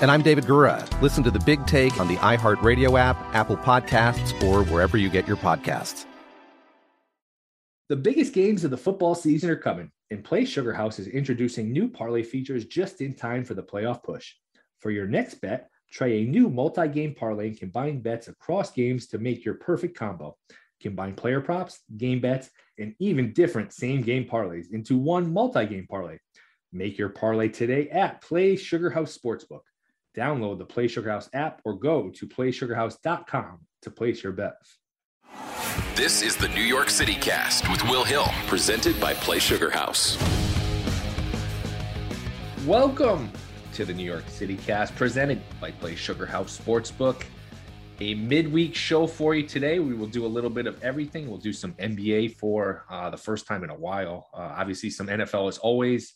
And I'm David Gura. Listen to the big take on the iHeartRadio app, Apple Podcasts, or wherever you get your podcasts. The biggest games of the football season are coming, and Play Sugar House is introducing new parlay features just in time for the playoff push. For your next bet, try a new multi game parlay and combine bets across games to make your perfect combo. Combine player props, game bets, and even different same game parlays into one multi game parlay. Make your parlay today at Play Sugar House Sportsbook. Download the Play Sugar House app or go to playsugarhouse.com to place your bets. This is the New York City Cast with Will Hill, presented by Play Sugar House. Welcome to the New York City Cast, presented by Play Sugar House Sportsbook. A midweek show for you today. We will do a little bit of everything. We'll do some NBA for uh, the first time in a while. Uh, obviously, some NFL as always.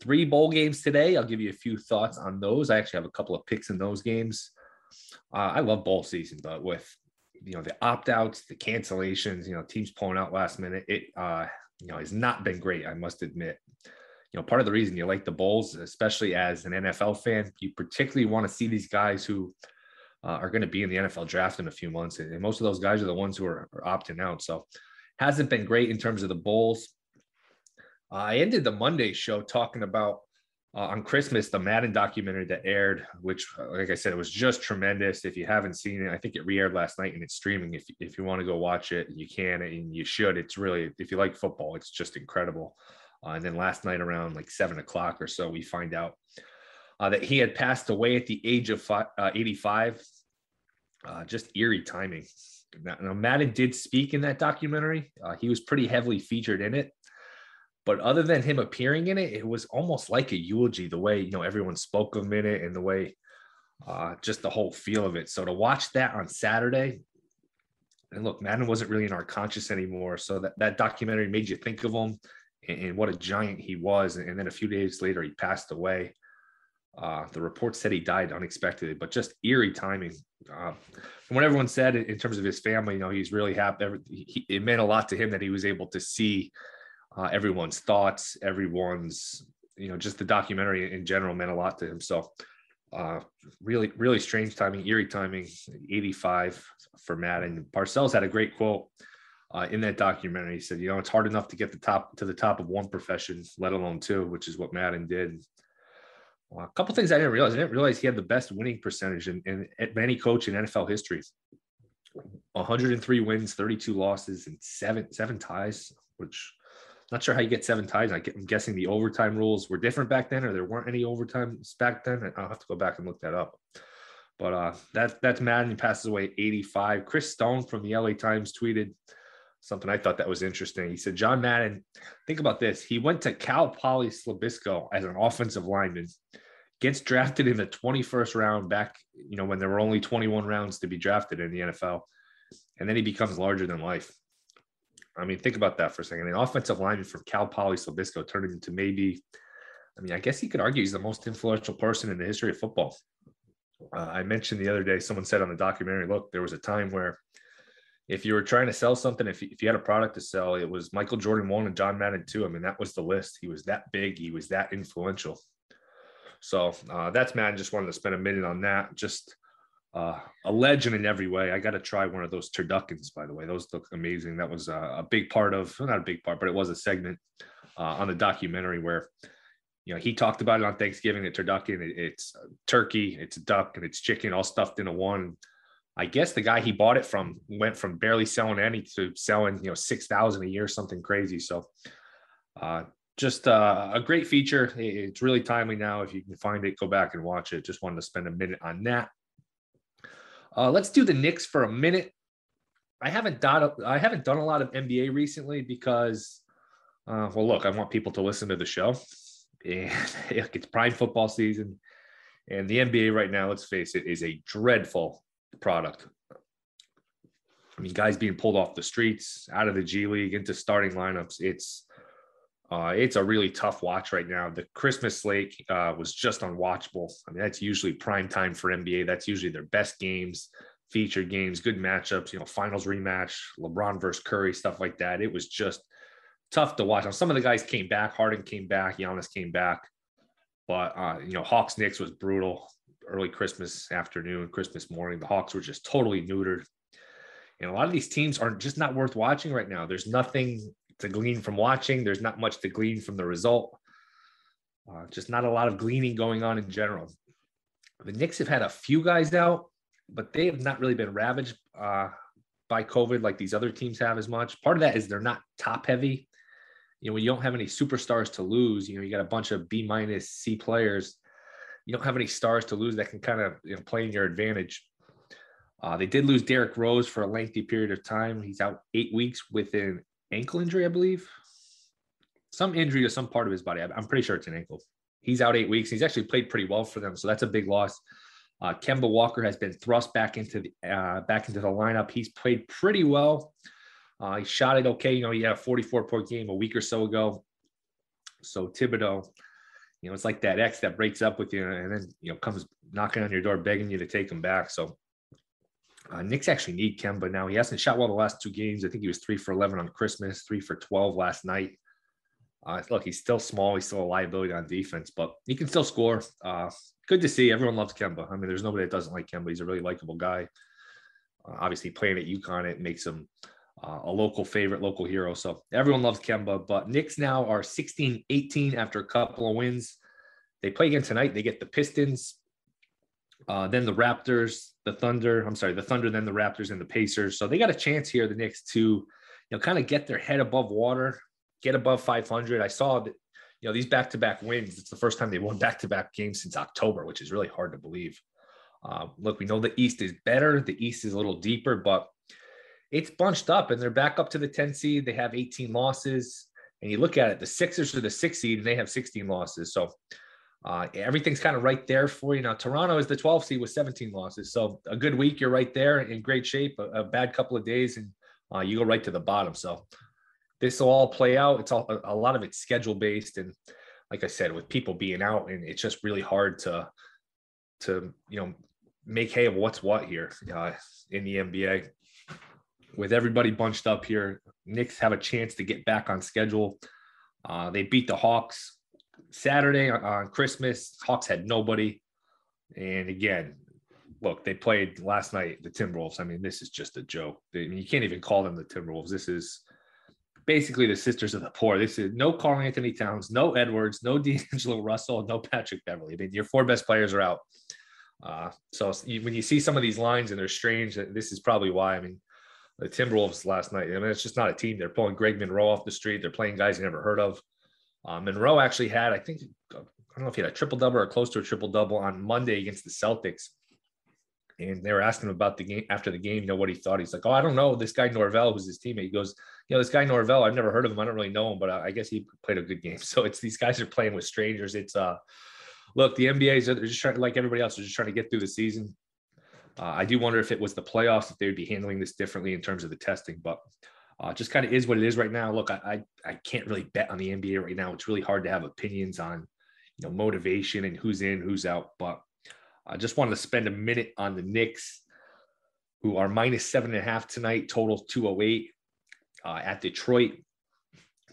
Three bowl games today. I'll give you a few thoughts on those. I actually have a couple of picks in those games. Uh, I love bowl season, but with you know the opt outs, the cancellations, you know teams pulling out last minute, it uh, you know has not been great. I must admit. You know, part of the reason you like the bowls, especially as an NFL fan, you particularly want to see these guys who uh, are going to be in the NFL draft in a few months, and most of those guys are the ones who are, are opting out. So, hasn't been great in terms of the bowls. Uh, I ended the Monday show talking about uh, on Christmas the Madden documentary that aired, which, uh, like I said, it was just tremendous. If you haven't seen it, I think it re-aired last night and it's streaming. If if you want to go watch it, you can and you should. It's really if you like football, it's just incredible. Uh, and then last night around like seven o'clock or so, we find out uh, that he had passed away at the age of five, uh, 85. just eerie timing. Now, now, Madden did speak in that documentary. he was pretty heavily featured in it. But other than him appearing in it, it was almost like a eulogy, the way, you know, everyone spoke of him in it and the way, uh, just the whole feel of it. So to watch that on Saturday, and look, Madden wasn't really in our conscious anymore. So that, that documentary made you think of him and, and what a giant he was. And, then a few days later, he passed away. Uh, the report said he died unexpectedly, but just eerie timing. Uh, from what everyone said in terms of his family, you know, he's really happy. He, it meant a lot to him that he was able to see uh, everyone's thoughts, everyone's, you know, just the documentary in general meant a lot to him. So, uh, really, really strange timing, eerie timing, 85 for Madden. Parcells had a great quote uh, in that documentary. He said, you know, it's hard enough to get the top to the top of one profession, let alone two, which is what Madden did. Well, a couple things I didn't realize. I didn't realize he had the best winning percentage in, in, in any coach in NFL history. 103 wins, 32 losses, and seven seven ties, which not sure how you get seven ties. I am guessing the overtime rules were different back then, or there weren't any overtimes back then. I'll have to go back and look that up. But uh, that that's Madden. He passes away at 85. Chris Stone from the LA Times tweeted something I thought that was interesting. He said, John Madden, think about this. He went to Cal Poly San Luis Obispo as an offensive lineman, gets drafted in the 21st round back, you know, when there were only 21 rounds to be drafted in the NFL. And then he becomes larger than life. I mean, think about that for a second. An offensive lineman from Cal Poly San Luis Obispo turned into maybe, I mean, I guess he could argue he's the most influential person in the history of football. Uh, I mentioned the other day, someone said on the documentary, look, there was a time where if you were trying to sell something, if, if you had a product to sell, it was Michael Jordan one and John Madden two. I mean, that was the list. He was that big. He was that influential. So uh, that's Madden. Just wanted to spend a minute on that. Just uh, a legend in every way. I got to try one of those turduckens, by the way. Those look amazing. That was a, a big part of, well, not a big part, but it was a segment uh, on the documentary where you know, he talked about it on Thanksgiving. It's turducken, it's turkey, it's a duck, and it's chicken, all stuffed into one. I guess the guy he bought it from went from barely selling any to selling, you know, six thousand a year, something crazy. So, uh, just uh, a great feature. It's really timely now. If you can find it, go back and watch it. Just wanted to spend a minute on that. Uh, let's do the Knicks for a minute. I haven't done I haven't done a lot of NBA recently because, uh, well, look, I want people to listen to the show, and it's prime football season, and the NBA right now, let's face it, is a dreadful product. I mean, guys being pulled off the streets, out of the G League into starting lineups. It's uh, it's a really tough watch right now. The Christmas slate uh, was just unwatchable. I mean, that's usually prime time for NBA. That's usually their best games, featured games, good matchups. You know, finals rematch, LeBron versus Curry, stuff like that. It was just tough to watch. Now, some of the guys came back. Harden came back. Giannis came back. But uh, you know, Hawks Knicks was brutal. Early Christmas afternoon, Christmas morning, the Hawks were just totally neutered. And a lot of these teams are just not worth watching right now. There's nothing to glean from watching. There's not much to glean from the result. Uh, just not a lot of gleaning going on in general. The Knicks have had a few guys out, but they have not really been ravaged uh, by COVID like these other teams have as much. Part of that is they're not top heavy. You know, when you don't have any superstars to lose, you know, you got a bunch of B minus C players. You don't have any stars to lose that can kind of you know, play in your advantage. Uh, they did lose Derrick Rose for a lengthy period of time. He's out eight weeks with an ankle injury, I believe. Some injury to some part of his body. I'm pretty sure it's an ankle. He's out eight weeks. He's actually played pretty well for them, so that's a big loss. Uh, Kemba Walker has been thrust back into the uh, back into the lineup. He's played pretty well. Uh, he shot it okay. You know, he had a 44 point game a week or so ago. So Thibodeau, you know, it's like that ex that breaks up with you and then you know comes knocking on your door begging you to take him back. So uh, Knicks actually need Kemba now. He hasn't shot well the last two games. I think he was three for 11 on Christmas, three for 12 last night. Uh, look, he's still small. He's still a liability on defense, but he can still score. Uh, good to see. Everyone loves Kemba. I mean, there's nobody that doesn't like Kemba. He's a really likable guy. Uh, obviously, playing at UConn, it makes him uh, a local favorite, local hero. So everyone loves Kemba. But Knicks now are 16 18 after a couple of wins. They play again tonight. They get the Pistons, uh, then the Raptors, the Thunder. I'm sorry, the Thunder, then the Raptors and the Pacers. So they got a chance here, the Knicks, to you know kind of get their head above water, get above 500. I saw that you know these back-to-back wins. It's the first time they won back-to-back games since October, which is really hard to believe. Uh, look, we know the East is better. The East is a little deeper, but it's bunched up, and they're back up to the 10 seed. They have 18 losses, and you look at it, the Sixers are the six seed, and they have 16 losses. So uh, everything's kind of right there for you. Now, Toronto is the 12th seed with 17 losses. So a good week, you're right there in great shape. A, a bad couple of days, and uh, you go right to the bottom. So this will all play out. It's all a, a lot of it's schedule based, and like I said, with people being out, and it's just really hard to to you know make hay of what's what here uh, in the NBA. With everybody bunched up here, Knicks have a chance to get back on schedule. Uh, they beat the Hawks Saturday on Christmas, Hawks had nobody. And again, look, they played last night the Timberwolves. I mean, this is just a joke. I mean, you can't even call them the Timberwolves. This is basically the sisters of the poor. This is no Karl-Anthony Towns, no Edwards, no D'Angelo Russell, no Patrick Beverley. I mean, your four best players are out. Uh, so when you see some of these lines and they're strange, this is probably why. I mean, the Timberwolves last night. I mean, it's just not a team. They're pulling Greg Monroe off the street. They're playing guys you never heard of. Uh, Monroe actually had, I think, I don't know if he had a triple double or close to a triple double on Monday against the Celtics. And they were asking him about the game after the game, you know, what he thought. He's like, Oh, I don't know. This guy Norvell, who's his teammate, he goes, You know, this guy Norvell, I've never heard of him. I don't really know him, but I guess he played a good game. So it's these guys are playing with strangers. It's, uh, look, the NBA's they're just trying to, like everybody else, they're just trying to get through the season. Uh, I do wonder if it was the playoffs, if they would be handling this differently in terms of the testing, but uh, just kind of is what it is right now. Look, I, I, I can't really bet on the NBA right now. It's really hard to have opinions on you know motivation and who's in, who's out. But I just wanted to spend a minute on the Knicks, who are minus seven and a half tonight, total 208 uh, at Detroit.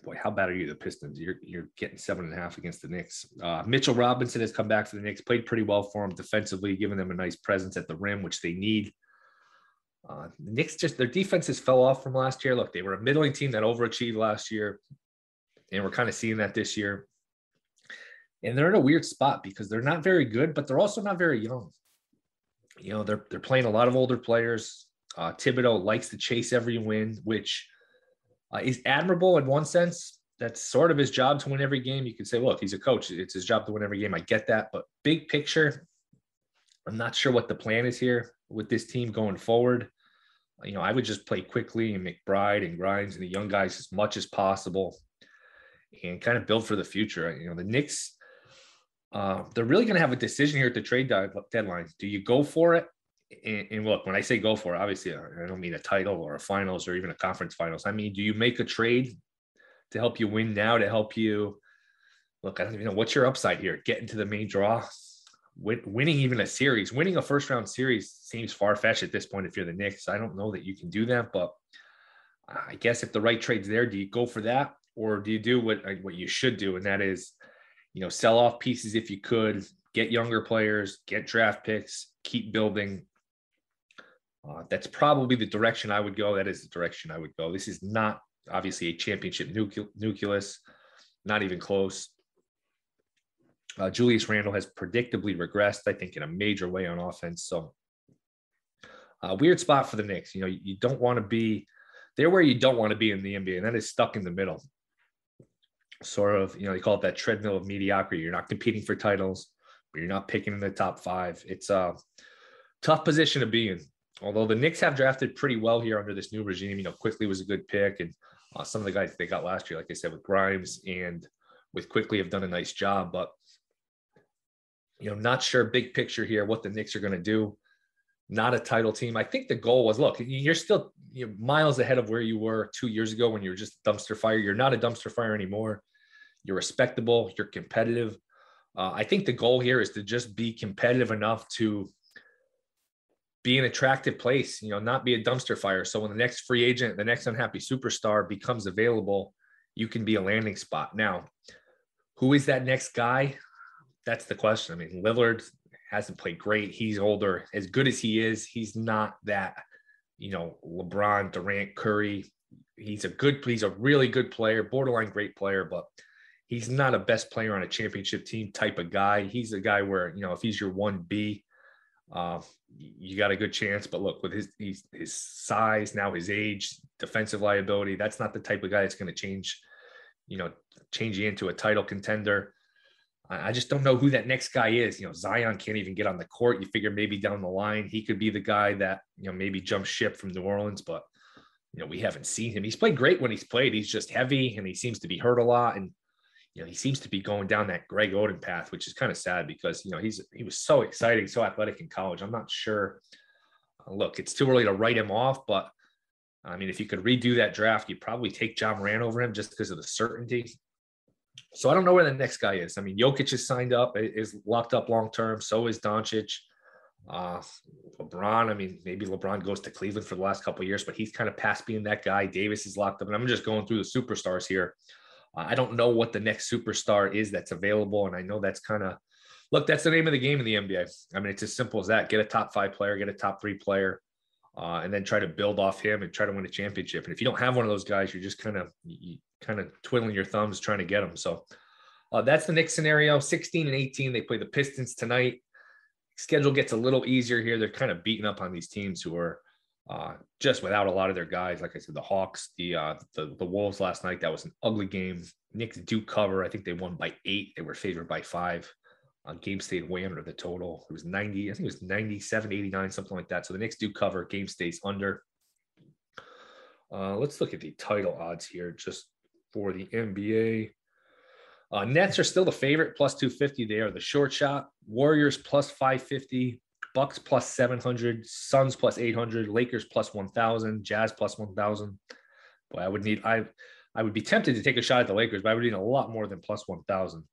Boy, how bad are you, the Pistons? You're you're getting seven and a half against the Knicks. Uh, Mitchell Robinson has come back for the Knicks, played pretty well for them defensively, giving them a nice presence at the rim, which they need. Uh, the Knicks just their defenses fell off from last year. Look, they were a middling team that overachieved last year, and we're kind of seeing that this year. and they're in a weird spot because they're not very good, but they're also not very young. You know, they're they're playing a lot of older players. Uh, Thibodeau likes to chase every win, which uh, is admirable in one sense. That's sort of his job to win every game. You could say, look, he's a coach; it's his job to win every game. I get that, but big picture, I'm not sure what the plan is here with this team going forward. You know, I would just play Quickley and McBride and Grimes and the young guys as much as possible, and kind of build for the future. You know, the Knicks uh, they're really going to have a decision here at the trade deadline. Do you go for it? And, and, look, when I say go for it, obviously I don't mean a title or a finals or even a conference finals. I mean, do you make a trade to help you win now? To help you look? I don't even know what's your upside here. Get into the main draw, win, winning even a series, winning a first round series seems far fetched at this point. If you're the Knicks, I don't know that you can do that, but I guess if the right trade's there, do you go for that, or do you do what what you should do, and that is you know, sell off pieces if you could, get younger players, get draft picks, keep building. Uh, that's probably the direction I would go. That is the direction I would go. This is not obviously a championship nucleus, not even close. Uh, Julius Randle has predictably regressed, I think, in a major way on offense. So, uh, weird spot for the Knicks. You know, you don't want to be there where you don't want to be in the NBA, and that is stuck in the middle sort of, you know, they call it that treadmill of mediocrity. You're not competing for titles, but you're not picking in the top five. It's a tough position to be in. Although the Knicks have drafted pretty well here under this new regime, you know, Quickley was a good pick, and uh, some of the guys they got last year, like I said, with Grimes and with Quickley have done a nice job. But you know, not sure big picture here what the Knicks are going to do. Not a title team. I think the goal was look, you're still you're miles ahead of where you were two years ago when you were just dumpster fire. You're not a dumpster fire anymore. You're respectable. You're competitive. Uh, I think the goal here is to just be competitive enough to be an attractive place, you know, not be a dumpster fire. So when the next free agent, the next unhappy superstar becomes available, you can be a landing spot. Now, who is that next guy? That's the question. I mean, Lillard hasn't played great. He's older. As good as he is, he's not that, you know, LeBron, Durant, Curry. He's a good, he's a really good player, borderline great player, but he's not a best player on a championship team type of guy. He's a guy where, you know, if he's your 1B, uh, you got a good chance. But look, with his, his, his size, now his age, defensive liability, that's not the type of guy that's going to change, you know, change you into a title contender. I just don't know who that next guy is. You know, Zion can't even get on the court. You figure maybe down the line he could be the guy that, you know, maybe jump ship from New Orleans, but you know, we haven't seen him. He's played great when he's played. He's just heavy and he seems to be hurt a lot. And you know, he seems to be going down that Greg Oden path, which is kind of sad because, you know, he's, he was so exciting, so athletic in college. I'm not sure. Uh, look, it's too early to write him off, but I mean, if you could redo that draft, you'd probably take Ja Morant over him just because of the certainty. So I don't know where the next guy is. I mean, Jokic is signed up, is locked up long term. So is Doncic. Uh, LeBron, I mean, maybe LeBron goes to Cleveland for the last couple years, but he's kind of past being that guy. Davis is locked up, and I'm just going through the superstars here. I don't know what the next superstar is that's available. And I know that's kind of, look, that's the name of the game in the NBA. I mean, it's as simple as that get a top five player, get a top three player, uh, and then try to build off him and try to win a championship. And if you don't have one of those guys, you're just kind of, kind of twiddling your thumbs trying to get them. So uh, that's the Knicks scenario 16 and 18. They play the Pistons tonight. Schedule gets a little easier here. They're kind of beating up on these teams who are uh, just without a lot of their guys. Like I said, the Hawks, the, uh, the the Wolves last night, that was an ugly game. Knicks do cover. I think they won by eight. They were favored by five. Uh, game stayed way under the total. It was 90, I think it was 97, 89, something like that. So the Knicks do cover. Game stays under. Uh, let's look at the title odds here just for the NBA. Uh, Nets are still the favorite, plus 250. They are the short shot. Warriors plus 550. Bucks plus 700, Suns plus 800, Lakers plus 1000, Jazz plus 1000. Boy, I would need I I would be tempted to take a shot at the Lakers, but I would need a lot more than plus 1000.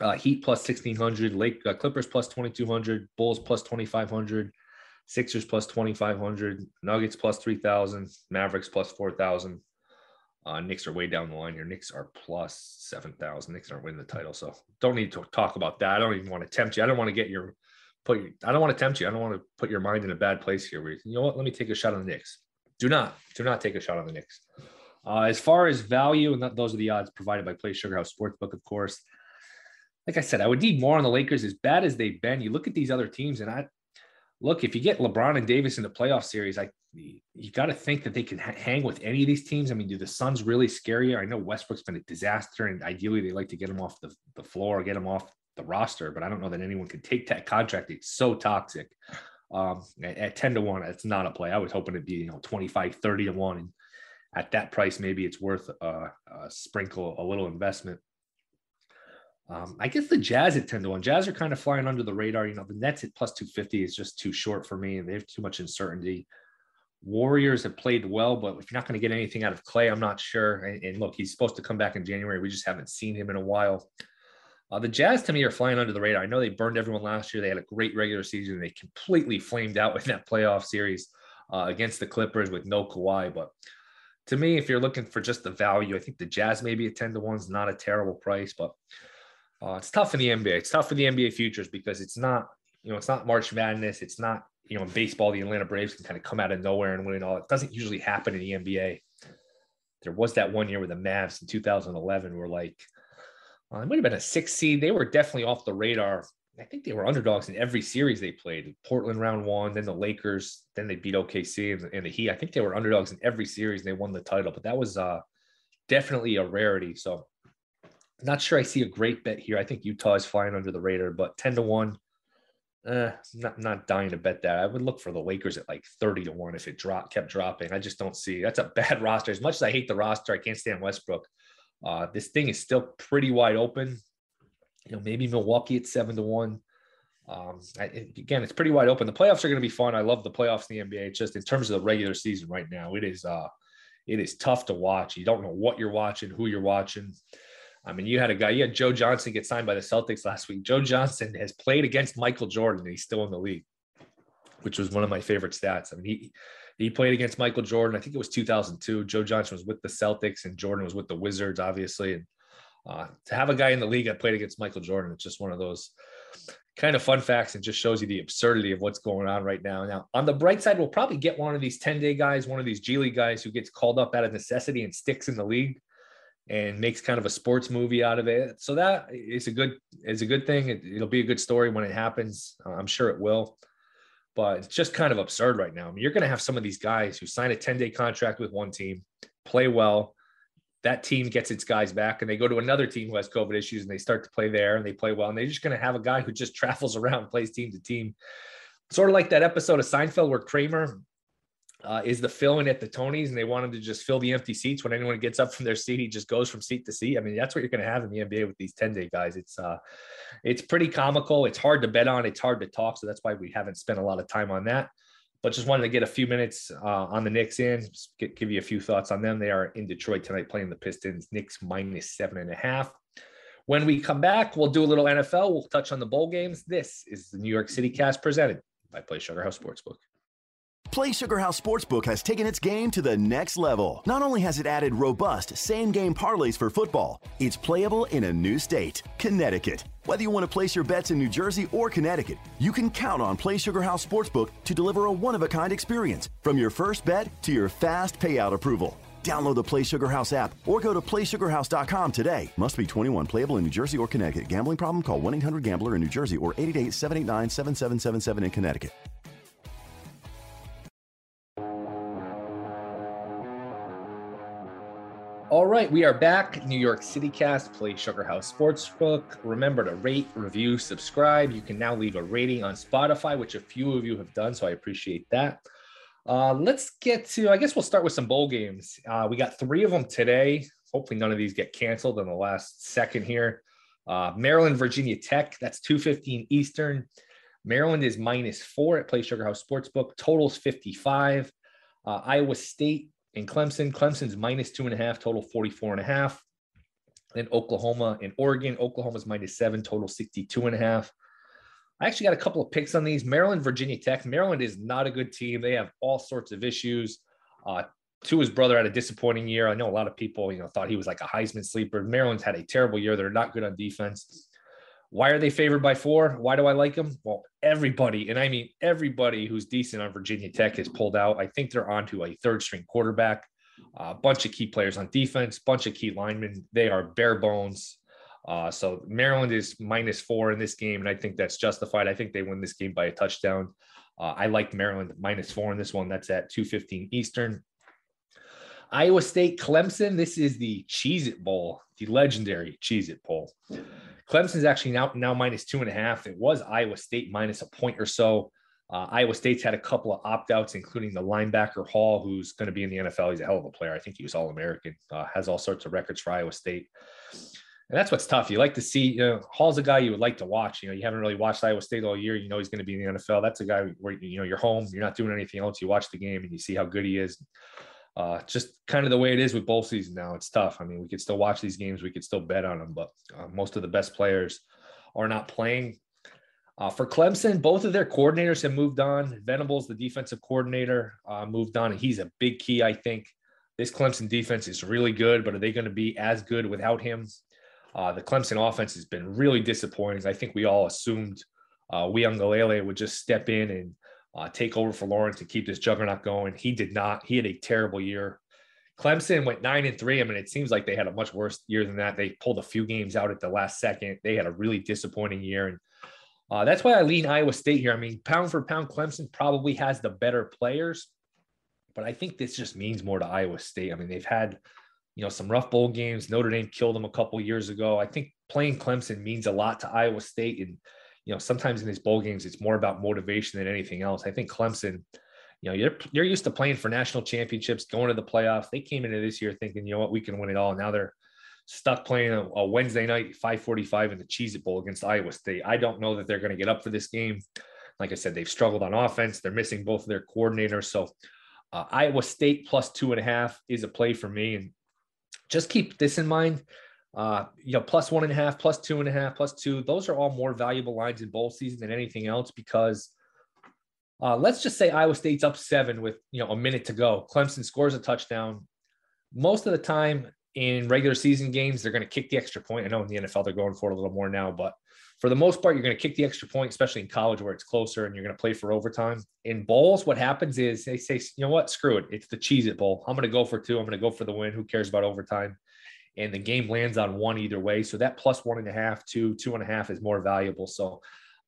Uh, Heat plus 1600, Lake uh, Clippers plus 2200, Bulls plus 2500, Sixers plus 2500, Nuggets plus 3000, Mavericks plus 4000. Uh, Knicks are way down the line here. Knicks are plus 7,000. Knicks aren't winning the title. So don't need to talk about that. I don't even want to tempt you. I don't want to get your put you, I don't want to tempt you. I don't want to put your mind in a bad place here. Where you know what? Let me take a shot on the Knicks. Do not, do not take a shot on the Knicks. Uh, as far as value, and that, those are the odds provided by Play Sugar House Sportsbook, of course. like I said, I would need more on the Lakers as bad as they've been. You look at these other teams, and I look if you get LeBron and Davis in the playoff series, I you got to think that they can ha- hang with any of these teams. I mean, do the Suns really scare you? I know Westbrook's been a disaster, and ideally they like to get him off the, the floor, get him off the roster, but I don't know that anyone could take that contract. It's so toxic. Um, at, at 10 to 1, it's not a play. I was hoping it'd be, you know, 25, 30 to 1. And at that price, maybe it's worth a sprinkle, a little investment. Um, I guess the Jazz at 10 to 1. Jazz are kind of flying under the radar. You know, the Nets at plus 250 is just too short for me, and they have too much uncertainty. Warriors have played well, but if you're not going to get anything out of Clay, I'm not sure. And, and, look, he's supposed to come back in January. We just haven't seen him in a while. Uh, the Jazz to me are flying under the radar. I know they burned everyone last year. They had a great regular season. They completely flamed out in that playoff series uh, against the Clippers with no Kawhi. But to me, if you're looking for just the value, I think the Jazz maybe at 10 to 1 is not a terrible price, but uh, it's tough in the NBA. It's tough for the NBA futures because it's not, you know, it's not March Madness. It's not, you know, in baseball, the Atlanta Braves can kind of come out of nowhere and win it all. It doesn't usually happen in the NBA. There was that one year with the Mavs in 2011 where like, uh, it might have been a six seed. They were definitely off the radar. I think they were underdogs in every series they played. Portland round one, then the Lakers, then they beat OKC and, and the Heat. I think they were underdogs in every series. And they won the title, but that was uh, definitely a rarity. So not sure I see a great bet here. I think Utah is flying under the radar, but 10 to 1. Uh, not not dying to bet that. I would look for the Lakers at like 30 to 1 if it dropped kept dropping. I just don't see that's a bad roster. As much as I hate the roster, I can't stand Westbrook. Uh, this thing is still pretty wide open. You know, maybe Milwaukee at seven to one. Um, I, again, it's pretty wide open. The playoffs are going to be fun. I love the playoffs in the NBA. It's just in terms of the regular season right now, it is uh, it is tough to watch. You don't know what you're watching, who you're watching. I mean, you had a guy, you had Joe Johnson get signed by the Celtics last week. Joe Johnson has played against Michael Jordan, and he's still in the league, which was one of my favorite stats. I mean, he he played against Michael Jordan. I think it was 2002. Joe Johnson was with the Celtics, and Jordan was with the Wizards, obviously. And uh, to have a guy in the league that played against Michael Jordan, it's just one of those kind of fun facts and just shows you the absurdity of what's going on right now. Now, on the bright side, we'll probably get one of these 10 day guys, one of these G League guys who gets called up out of necessity and sticks in the league and makes kind of a sports movie out of it. So that is a good is a good thing. It, will be a good story when it happens. Uh, I'm sure it will. But it's just kind of absurd right now. I mean, you're going to have some of these guys who sign a 10 day contract with one team, play well. That team gets its guys back, and they go to another team who has COVID issues, and they start to play there, and they play well. And they're just going to have a guy who just travels around, plays team to team, sort of like that episode of Seinfeld where Kramer uh, is the fill in at the Tonys, and they wanted to just fill the empty seats when anyone gets up from their seat. He just goes from seat to seat. I mean, that's what you're going to have in the NBA with these 10 day guys. It's uh, it's pretty comical. It's hard to bet on. It's hard to talk. So that's why we haven't spent a lot of time on that. But just wanted to get a few minutes uh, on the Knicks in, get, give you a few thoughts on them. They are in Detroit tonight playing the Pistons. Knicks minus seven and a half. When we come back, we'll do a little NFL. We'll touch on the bowl games. This is the New York City Cast presented by Play Sugar House Sportsbook. Play Sugar House Sportsbook has taken its game to the next level. Not only has it added robust same game parlays for football, it's playable in a new state, Connecticut. Whether you want to place your bets in New Jersey or Connecticut, you can count on Play Sugar House Sportsbook to deliver a one of a kind experience from your first bet to your fast payout approval. Download the Play Sugar House app or go to playsugarhouse.com today. Must be 21 playable in New Jersey or Connecticut. Gambling problem? Call 1 800 Gambler in New Jersey or 888 789 7777 in Connecticut. All right, we are back. New York City Cast, play Sugar House Sportsbook. Remember to rate, review, subscribe. You can now leave a rating on Spotify, which a few of you have done, so I appreciate that. Uh, let's get to, I guess we'll start with some bowl games. Uh, we got three of them today. Hopefully, none of these get canceled in the last second here. Uh, Maryland, Virginia Tech, that's 215 Eastern. Maryland is minus four at Play Sugar House Sportsbook. Totals 55. Uh, Iowa State in Clemson. Clemson's minus two and a half, total 44 and a half. Then Oklahoma and Oregon. Oklahoma's minus seven, total 62 and a half. I actually got a couple of picks on these. Maryland, Virginia Tech. Maryland is not a good team. They have all sorts of issues. Uh, Tua's brother had a disappointing year. I know a lot of people, you know, thought he was like a Heisman sleeper. Maryland's had a terrible year. They're not good on defense. Why are they favored by four? Why do I like them? Well, everybody, and I mean everybody who's decent on Virginia Tech has pulled out. I think they're on to a third string quarterback, a bunch of key players on defense, bunch of key linemen. They are bare bones. Uh, so Maryland is minus four in this game, and I think that's justified. I think they win this game by a touchdown. Uh, I like Maryland minus four in this one. That's at 2:15 Eastern. Iowa State Clemson. This is the Cheez It Bowl, the legendary Cheez It Bowl. Clemson is actually now now minus two and a half. It was Iowa State minus a point or so. Uh, Iowa State's had a couple of opt outs, including the linebacker Hall, who's going to be in the NFL. He's a hell of a player. I think he was All American, uh, has all sorts of records for Iowa State. And that's what's tough. You like to see, you know, Hall's a guy you would like to watch. You know, you haven't really watched Iowa State all year. You know, he's going to be in the NFL. That's a guy where, you know, you're home, you're not doing anything else. You watch the game and you see how good he is. Uh, just kind of the way it is with bowl season now. It's tough. I mean, we could still watch these games, we could still bet on them, but uh, most of the best players are not playing. Uh, for Clemson, both of their coordinators have moved on. Venables, the defensive coordinator, uh, moved on, and he's a big key, I think. This Clemson defense is really good, but are they going to be as good without him? Uh, the Clemson offense has been really disappointing. I think we all assumed uh, Uiagalelei would just step in and uh, take over for Lawrence to keep this juggernaut going. He did not. He had a terrible year. Clemson went nine and three. I mean, it seems like they had a much worse year than that. They pulled a few games out at the last second. They had a really disappointing year, and uh, that's why I lean Iowa State here. I mean, pound for pound, Clemson probably has the better players, but I think this just means more to Iowa State. I mean, they've had you know some rough bowl games. Notre Dame killed them a couple years ago. I think playing Clemson means a lot to Iowa State, and you know, sometimes in these bowl games, it's more about motivation than anything else. I think Clemson, you know, you're you're used to playing for national championships, going to the playoffs. They came into this year thinking, you know what, we can win it all. Now they're stuck playing a, a Wednesday night 545 in the Cheez It Bowl against Iowa State. I don't know that they're going to get up for this game. Like I said, they've struggled on offense. They're missing both of their coordinators. So uh, Iowa State plus two and a half is a play for me. And just keep this in mind uh, you know, plus one and a half, plus two and a half, plus two. Those are all more valuable lines in bowl season than anything else because uh, let's just say Iowa State's up seven with you know a minute to go. Clemson scores a touchdown. Most of the time in regular season games, they're going to kick the extra point. I know in the NFL they're going for it a little more now, but for the most part, you're going to kick the extra point, especially in college where it's closer and you're going to play for overtime. In bowls, what happens is they say, you know what, screw it. It's the Cheez It Bowl. I'm going to go for two. I'm going to go for the win. Who cares about overtime? And the game lands on one either way. So that plus one and a half, two, two and a half is more valuable. So,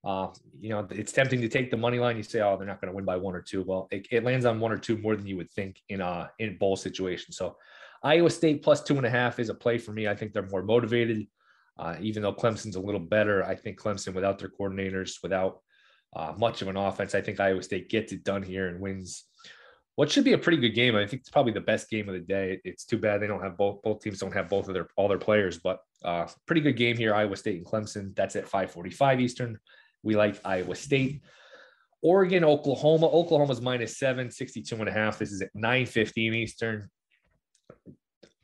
uh, you know, it's tempting to take the money line. You say, oh, they're not going to win by one or two. Well, it, it, lands on one or two more than you would think in a in bowl situation. So, Iowa State plus two and a half is a play for me. I think they're more motivated. Uh, even though Clemson's a little better, I think Clemson without their coordinators, without uh, much of an offense, I think Iowa State gets it done here and wins what should be a pretty good game. I think it's probably the best game of the day. It's too bad they don't have both both teams don't have both of their all their players, but uh, pretty good game here. Iowa State and Clemson. That's at 5:45 Eastern. We like Iowa State. Oregon, Oklahoma. Oklahoma's minus seven, 62 and a half. This is at 9:15 Eastern.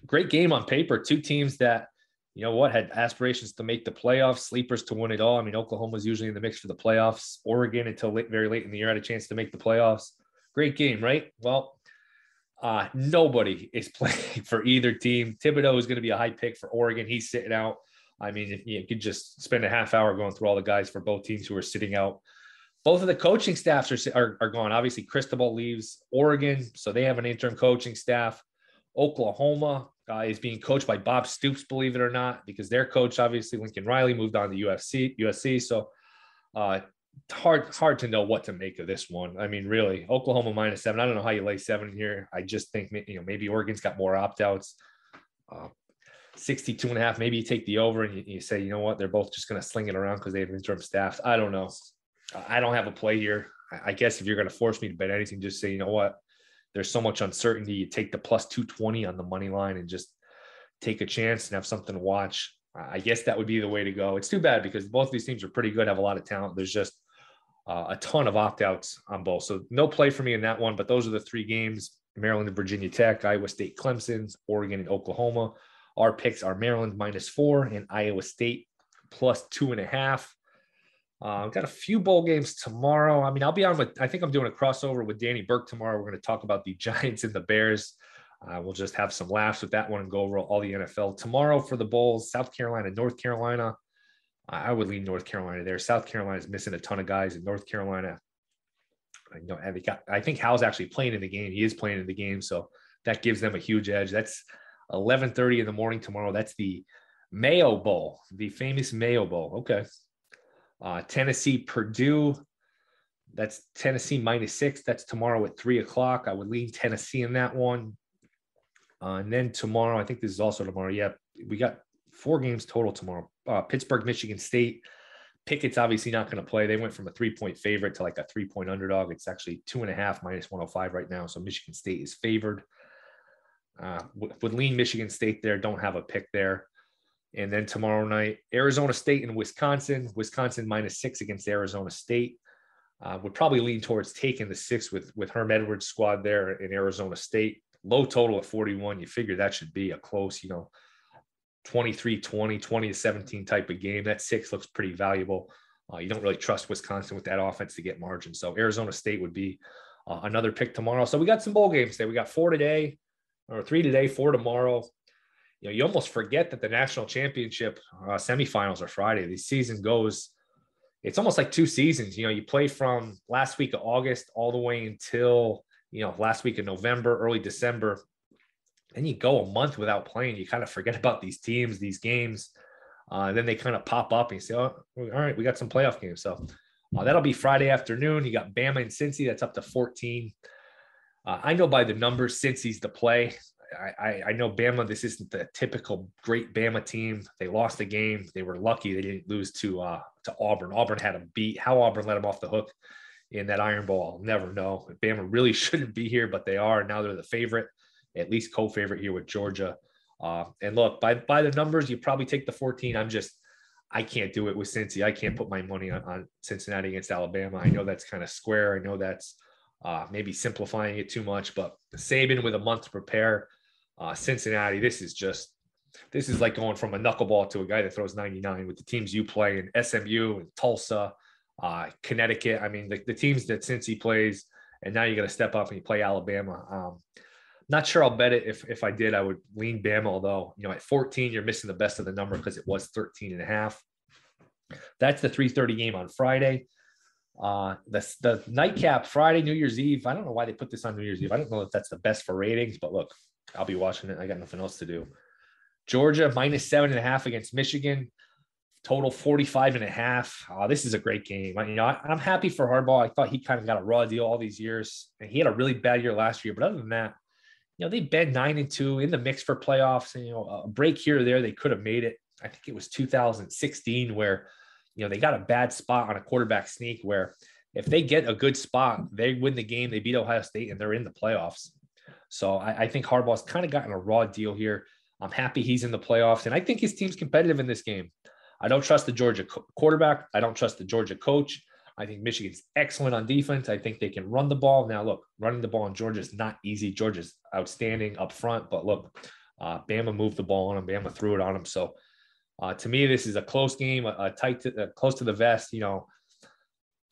Great game on paper. Two teams that you know what had aspirations to make the playoffs, sleepers to win it all. I mean, Oklahoma's usually in the mix for the playoffs. Oregon until late, very late in the year had a chance to make the playoffs. Great game, right? Well, uh, nobody is playing for either team. Thibodeaux is going to be a high pick for Oregon. He's sitting out. I mean, you could just spend a half hour going through all the guys for both teams who are sitting out. Both of the coaching staffs are, are, are gone. Obviously, Cristobal leaves Oregon, so they have an interim coaching staff. Oklahoma uh, is being coached by Bob Stoops, believe it or not, because their coach, obviously Lincoln Riley, moved on to UFC. USC. So uh, hard hard to know what to make of this one. I mean, really, Oklahoma minus seven. I don't know how you lay seven here. I just think you know maybe Oregon's got more opt outs. Uh, 62 and a half. Maybe you take the over and you, you say, you know what, they're both just going to sling it around because they have interim staffs. I don't know. I don't have a play here. I guess if you're going to force me to bet anything, just say, you know what, there's so much uncertainty. You take the plus 220 on the money line and just take a chance and have something to watch. I guess that would be the way to go. It's too bad because both of these teams are pretty good, have a lot of talent. There's just uh, a ton of opt outs on both. So no play for me in that one, but those are the three games Maryland and Virginia Tech, Iowa State, Clemson, Oregon, and Oklahoma. Our picks are Maryland minus four and Iowa State plus two and a half. Uh, got a few bowl games tomorrow. I mean, I'll be on with, I think I'm doing a crossover with Danny Burke tomorrow. We're going to talk about the Giants and the Bears. Uh, we'll just have some laughs with that one and go over all the NFL. Tomorrow for the Bowls, South Carolina, North Carolina. I would lean North Carolina there. South Carolina is missing a ton of guys in North Carolina. I know and I think Howell's actually playing in the game. He is playing in the game, so that gives them a huge edge. That's 11:30 in the morning tomorrow. That's the Mayo Bowl, the famous Mayo Bowl. Okay. Uh, Tennessee, Purdue. That's Tennessee minus six. That's tomorrow at three o'clock. I would lean Tennessee in that one. Uh, and then tomorrow, I think this is also tomorrow. Yeah, we got four games total tomorrow. Uh, Pittsburgh, Michigan State. Pickett's obviously not going to play. They went from a three point favorite to like a three point underdog. It's actually two and a half minus 105 right now. So Michigan State is favored. Uh, would lean Michigan State there. Don't have a pick there. And then tomorrow night, Arizona State and Wisconsin. Wisconsin minus six against Arizona State. Uh, would probably lean towards taking the six with with Herm Edwards' squad there in Arizona State. Low total at 41. You figure that should be a close, you know, 23 20, 20 to 17 type of game. That six looks pretty valuable. Uh, you don't really trust Wisconsin with that offense to get margin. So Arizona State would be uh, another pick tomorrow. So we got some bowl games today. We got four today, or three today, four tomorrow. You know, you almost forget that the national championship uh, semifinals are Friday. The season goes, it's almost like two seasons. You know, you play from last week of August all the way until, you know, last week of November, early December then you go a month without playing. You kind of forget about these teams, these games. Uh, then they kind of pop up and you say, oh, all right, we got some playoff games. So uh, that'll be Friday afternoon. You got Bama and Cincy. That's up to 14. Uh, I know by the numbers, Cincy's the play. I, I, I, know Bama, this isn't the typical great Bama team. They lost the game. They were lucky they didn't lose to uh, to Auburn. Auburn had a beat. How Auburn let them off the hook in that Iron Bowl, I'll never know. Bama really shouldn't be here, but they are. Now they're the favorite at least co-favorite here with Georgia. Uh, and look, by by the numbers, you probably take the 14. I'm just I can't do it with Cincy. I can't put my money on, on Cincinnati against Alabama. I know that's kind of square. I know that's uh, maybe simplifying it too much, but Saban with a month to prepare. Uh, Cincinnati, this is just this is like going from a knuckleball to a guy that throws 99 with the teams you play in SMU and Tulsa, uh, Connecticut. I mean, the, the teams that Cincy plays, and now you got to step up and you play Alabama. Um, not sure I'll bet it. If if I did, I would lean Bama. Although you know at 14, you're missing the best of the number because it was 13 and a half. That's the 3:30 game on Friday. Uh, the the nightcap Friday, New Year's Eve. I don't know why they put this on New Year's Eve. I don't know if that's the best for ratings, but look, I'll be watching it. I got nothing else to do. Georgia minus seven and a half against Michigan. Total 45 and a half. Uh, this is a great game. I, you know, I, I'm happy for Harbaugh. I thought he kind of got a raw deal all these years, and he had a really bad year last year. But other than that, you know, they've been nine and two in the mix for playoffs. And, you know, a break here or there, they could have made it. I think it was 2016 where, you know, they got a bad spot on a quarterback sneak where if they get a good spot, they win the game, they beat Ohio State, and they're in the playoffs. So I, I think Harbaugh's kind of gotten a raw deal here. I'm happy he's in the playoffs, and I think his team's competitive in this game. I don't trust the Georgia quarterback. I don't trust the Georgia coach. I think Michigan's excellent on defense. I think they can run the ball. Now, look, running the ball in Georgia is not easy. Georgia's outstanding up front, but look, uh, Bama moved the ball on him. Bama threw it on him. So, uh, to me, this is a close game, a, a tight, to, uh, close to the vest. You know,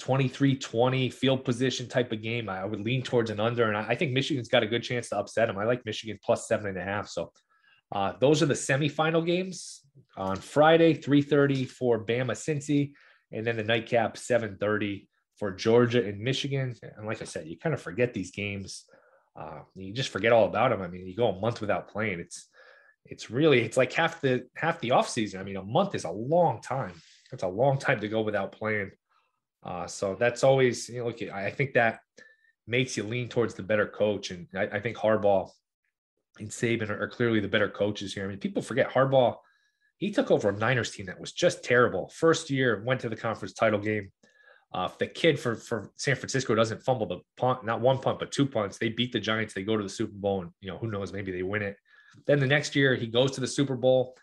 23-20 field position type of game. I would lean towards an under, and I, I think Michigan's got a good chance to upset them. I like Michigan plus seven and a half. So, uh, those are the semifinal games on Friday, 3:30 for Bama Cincy and then the nightcap 7:30 for Georgia and Michigan. And like I said, you kind of forget these games. Uh, you just forget all about them. I mean, you go a month without playing. It's it's really it's like half the half the off season. I mean, a month is a long time. It's a long time to go without playing. Uh, so that's always you know, look. I think that makes you lean towards the better coach, and I, I think Harbaugh and Saban are, are clearly the better coaches here. I mean, people forget Harbaugh he took over a Niners team that was just terrible. First year, went to the conference title game. Uh, the kid for, for San Francisco doesn't fumble the punt, not one punt, but two punts, they beat the Giants. They go to the Super Bowl, and you know who knows, maybe they win it. Then the next year, he goes to the Super Bowl,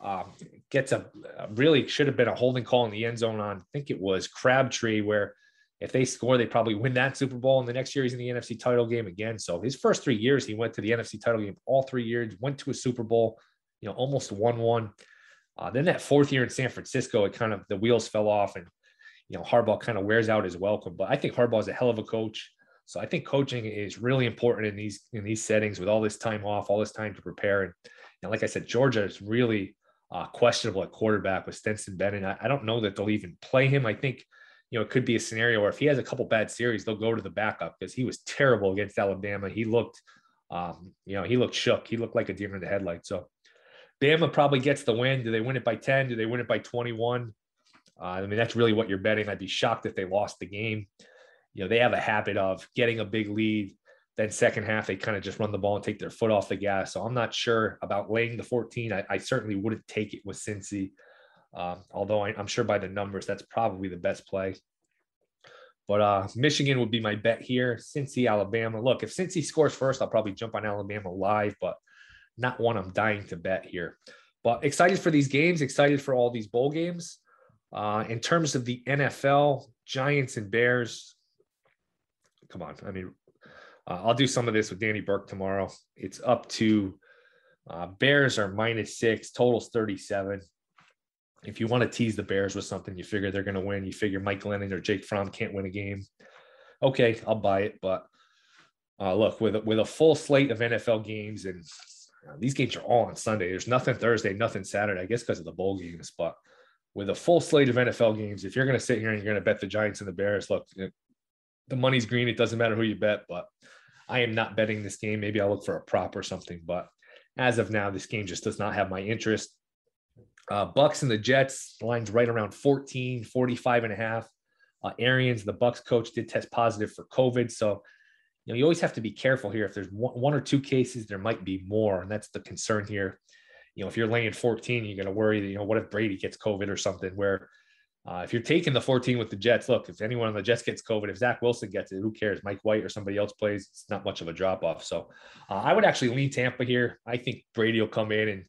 um, gets a, a really should have been a holding call in the end zone on. I think it was Crabtree, where if they score, they probably win that Super Bowl. And the next year, he's in the NFC title game again. So his first three years, he went to the NFC title game all three years, went to a Super Bowl you know, almost won one. Uh, then that fourth year in San Francisco, it kind of the wheels fell off, and you know Harbaugh kind of wears out his welcome. But I think Harbaugh is a hell of a coach. So I think coaching is really important in these in these settings with all this time off, all this time to prepare. And, like I said, Georgia is really uh, questionable at quarterback with Stetson Bennett. I, I don't know that they'll even play him. I think you know it could be a scenario where if he has a couple bad series, they'll go to the backup because he was terrible against Alabama. He looked, um, you know, he looked shook. He looked like a deer in the headlights. So Bama probably gets the win. Do they win it by 10? Do they win it by 21? Uh, I mean, that's really what you're betting. I'd be shocked if they lost the game. You know, they have a habit of getting a big lead. Then second half, they kind of just run the ball and take their foot off the gas. So I'm not sure about laying the 14. I, I certainly wouldn't take it with Cincy. Um, although I, am sure by the numbers, that's probably the best play. But uh, Michigan would be my bet here. Cincy, Alabama. Look, if Cincy scores first, I'll probably jump on Alabama live, but not one I'm dying to bet here. But excited for these games, excited for all these bowl games. Uh, in terms of the NFL, Giants and Bears. Come on. I mean, uh, I'll do some of this with Danny Burke tomorrow. It's up to uh, Bears are minus six, totals 37 if you want to tease the Bears with something, you figure they're going to win. You figure Mike Glennon or Jake Fromm can't win a game. Okay, I'll buy it. But uh, look, with with a full slate of NFL games, and uh, these games are all on Sunday. There's nothing Thursday, nothing Saturday. I guess because of the bowl games. But with a full slate of NFL games, if you're going to sit here and you're going to bet the Giants and the Bears, look, the money's green. It doesn't matter who you bet. But I am not betting this game. Maybe I'll look for a prop or something. But as of now, this game just does not have my interest. Uh, Bucks and the Jets lines right around 14, 45 and a half. Uh, Arians, the Bucks coach, did test positive for COVID. So, you know, you always have to be careful here. If there's one, or two cases, there might be more. And that's the concern here. You know, if you're laying 14, you're going to worry that, you know, what if Brady gets COVID or something where uh, if you're taking the 14 with the Jets, look, if anyone on the Jets gets COVID, if Zach Wilson gets it, who cares? Mike White or somebody else plays, it's not much of a drop off. So uh, I would actually lean Tampa here. I think Brady will come in and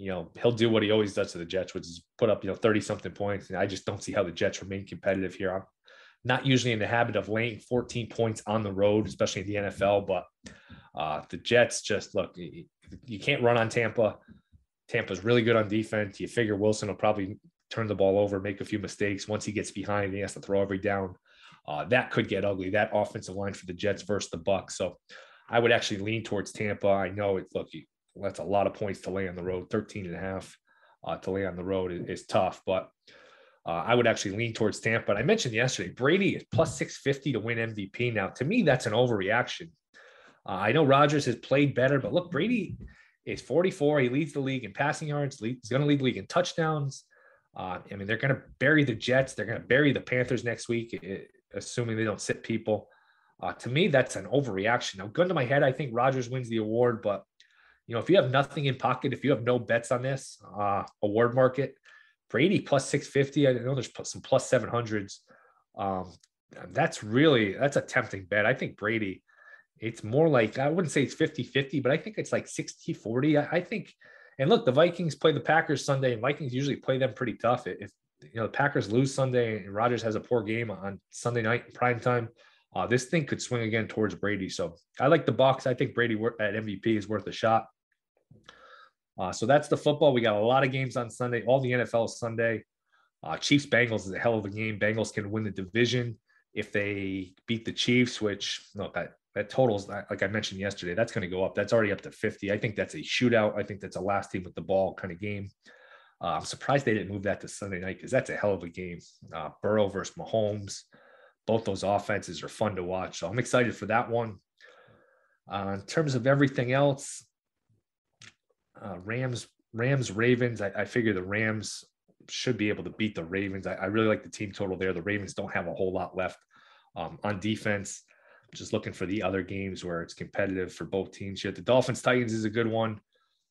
you know, he'll do what he always does to the Jets, which is put up, you know, 30 something points. And I just don't see how the Jets remain competitive here. I'm not usually in the habit of laying 14 points on the road, especially in the NFL, but uh, the Jets just look, you, can't run on Tampa. Tampa's really good on defense. You figure Wilson will probably turn the ball over, make a few mistakes. Once he gets behind, he has to throw every down. Uh, that could get ugly. That offensive line for the Jets versus the Bucks. So I would actually lean towards Tampa. I know it. Look, that's a lot of points to lay on the road. 13 and a half uh, to lay on the road is, is tough, but uh, I would actually lean towards Tampa. But I mentioned yesterday, Brady is plus 650 to win MVP. Now, to me, that's an overreaction. Uh, I know Rodgers has played better, but look, Brady is 44. He leads the league in passing yards. He's going to lead the league in touchdowns. Uh, I mean, they're going to bury the Jets. They're going to bury the Panthers next week, assuming they don't sit people. Uh, to me, that's an overreaction. Now, gun to my head, I think Rodgers wins the award, but you know, if you have nothing in pocket, if you have no bets on this uh, award market, Brady plus 650, I know there's some plus 700s. Um, that's really, that's a tempting bet. I think Brady, it's more like, I wouldn't say it's 50 50, but I think it's like 60 40. I, I think, and look, the Vikings play the Packers Sunday, and Vikings usually play them pretty tough. If, you know, the Packers lose Sunday and Rodgers has a poor game on Sunday night prime time, uh, this thing could swing again towards Brady. So I like the box. I think Brady at MVP is worth a shot. Uh, so that's the football. We got a lot of games on Sunday. All the NFL Sunday. Uh, Chiefs Bengals is a hell of a game. Bengals can win the division if they beat the Chiefs, which no, that that totals like I mentioned yesterday. That's going to go up. That's already up to 50. I think that's a shootout. I think that's a last team with the ball kind of game. Uh, I'm surprised they didn't move that to Sunday night because that's a hell of a game. Uh, Burrow versus Mahomes. Both those offenses are fun to watch. So I'm excited for that one. Uh, in terms of everything else, uh, Rams, Rams, Ravens. I, I, figure the Rams should be able to beat the Ravens. I, I, really like the team total there. The Ravens don't have a whole lot left um, on defense. Just looking for the other games where it's competitive for both teams here. The Dolphins Titans is a good one.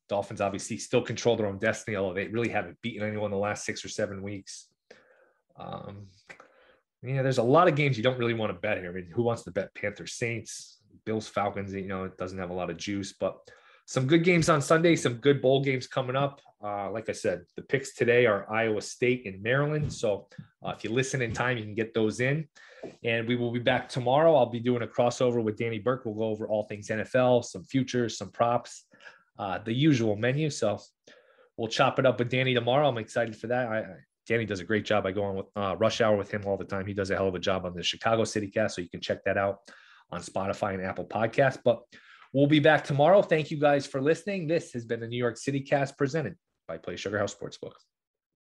Dolphins obviously still control their own destiny, although they really haven't beaten anyone the last six or seven weeks. Um, yeah, there's a lot of games you don't really want to bet here. I mean, who wants to bet Panthers Saints, Bills Falcons? You know, it doesn't have a lot of juice, but some good games on Sunday, some good bowl games coming up. Uh, like I said, the picks today are Iowa State and Maryland. So uh, if you listen in time, you can get those in. And we will be back tomorrow. I'll be doing a crossover with Danny Burke. We'll go over all things NFL, some futures, some props, uh, the usual menu. So we'll chop it up with Danny tomorrow. I'm excited for that. I, I, Danny does a great job. I go on with uh, rush hour with him all the time. He does a hell of a job on the Chicago City Cast. So you can check that out on Spotify and Apple Podcasts. But We'll be back tomorrow. Thank you guys for listening. This has been the New York City Cast presented by Play Sugar House Sportsbook.